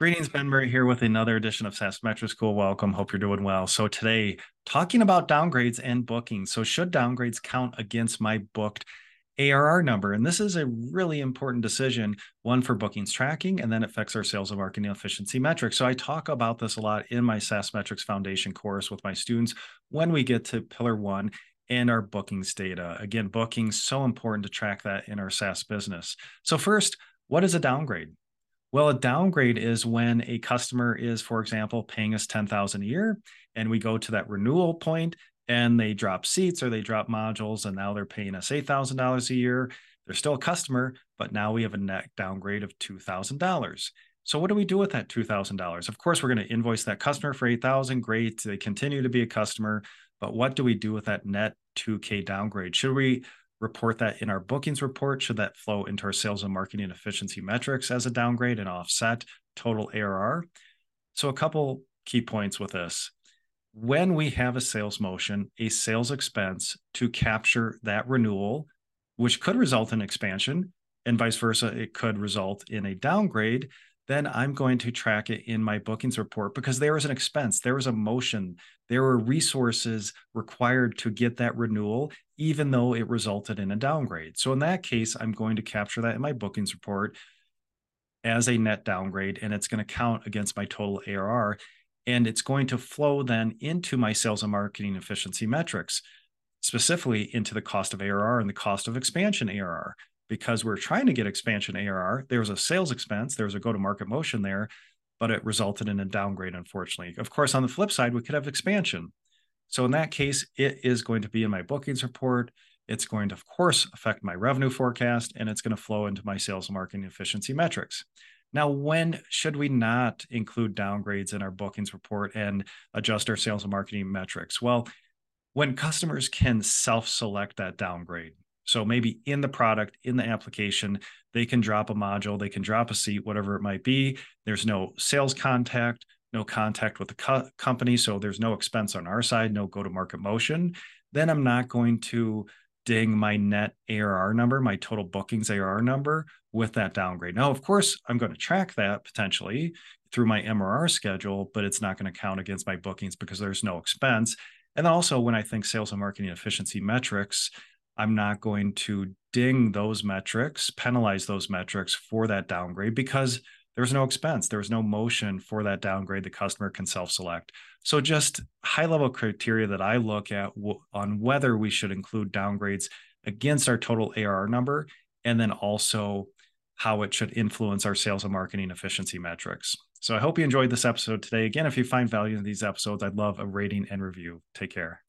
Greetings, Ben Murray here with another edition of SaaS Metrics School. Welcome. Hope you're doing well. So today, talking about downgrades and bookings. So should downgrades count against my booked ARR number? And this is a really important decision, one for bookings tracking, and then affects our sales and marketing efficiency metrics. So I talk about this a lot in my SaaS Metrics Foundation course with my students when we get to pillar one and our bookings data. Again, bookings so important to track that in our SaaS business. So first, what is a downgrade? Well, a downgrade is when a customer is, for example, paying us 10,000 a year and we go to that renewal point and they drop seats or they drop modules and now they're paying us $8,000 a year. They're still a customer, but now we have a net downgrade of $2,000. So what do we do with that $2,000? Of course, we're going to invoice that customer for 8,000. Great. They continue to be a customer, but what do we do with that net 2K downgrade? Should we report that in our bookings report? Should that flow into our sales and marketing efficiency metrics as a downgrade and offset total ARR? So, a couple key points with this. When we have a sales motion, a sales expense to capture that renewal, which could result in expansion, and vice versa, it could result in a downgrade then I'm going to track it in my bookings report because there was an expense, there was a motion, there were resources required to get that renewal, even though it resulted in a downgrade. So in that case, I'm going to capture that in my bookings report as a net downgrade, and it's going to count against my total ARR. And it's going to flow then into my sales and marketing efficiency metrics, specifically into the cost of ARR and the cost of expansion ARR because we're trying to get expansion ARR. There was a sales expense, there was a go to market motion there, but it resulted in a downgrade, unfortunately. Of course, on the flip side, we could have expansion. So in that case, it is going to be in my bookings report. It's going to, of course, affect my revenue forecast, and it's going to flow into my sales and marketing efficiency metrics. Now, when should we not include downgrades in our bookings report and adjust our sales and marketing metrics? Well, when customers can self select that downgrade. So maybe in the product, in the application, they can drop a module, they can drop a seat, whatever it might be. There's no sales contact, no contact with the co- company. So there's no expense on our side, no go to market motion. Then I'm not going to ding my net ARR number, my total bookings ARR number with that downgrade. Now, of course, I'm going to track that potentially through my MRR schedule, but it's not going to count against my bookings because there's no expense. And also, when I think sales and marketing efficiency metrics, I'm not going to ding those metrics, penalize those metrics for that downgrade because there's no expense, there's no motion for that downgrade. The customer can self select. So, just high level criteria that I look at w- on whether we should include downgrades against our total ARR number, and then also how it should influence our sales and marketing efficiency metrics. So, I hope you enjoyed this episode today. Again, if you find value in these episodes, I'd love a rating and review. Take care.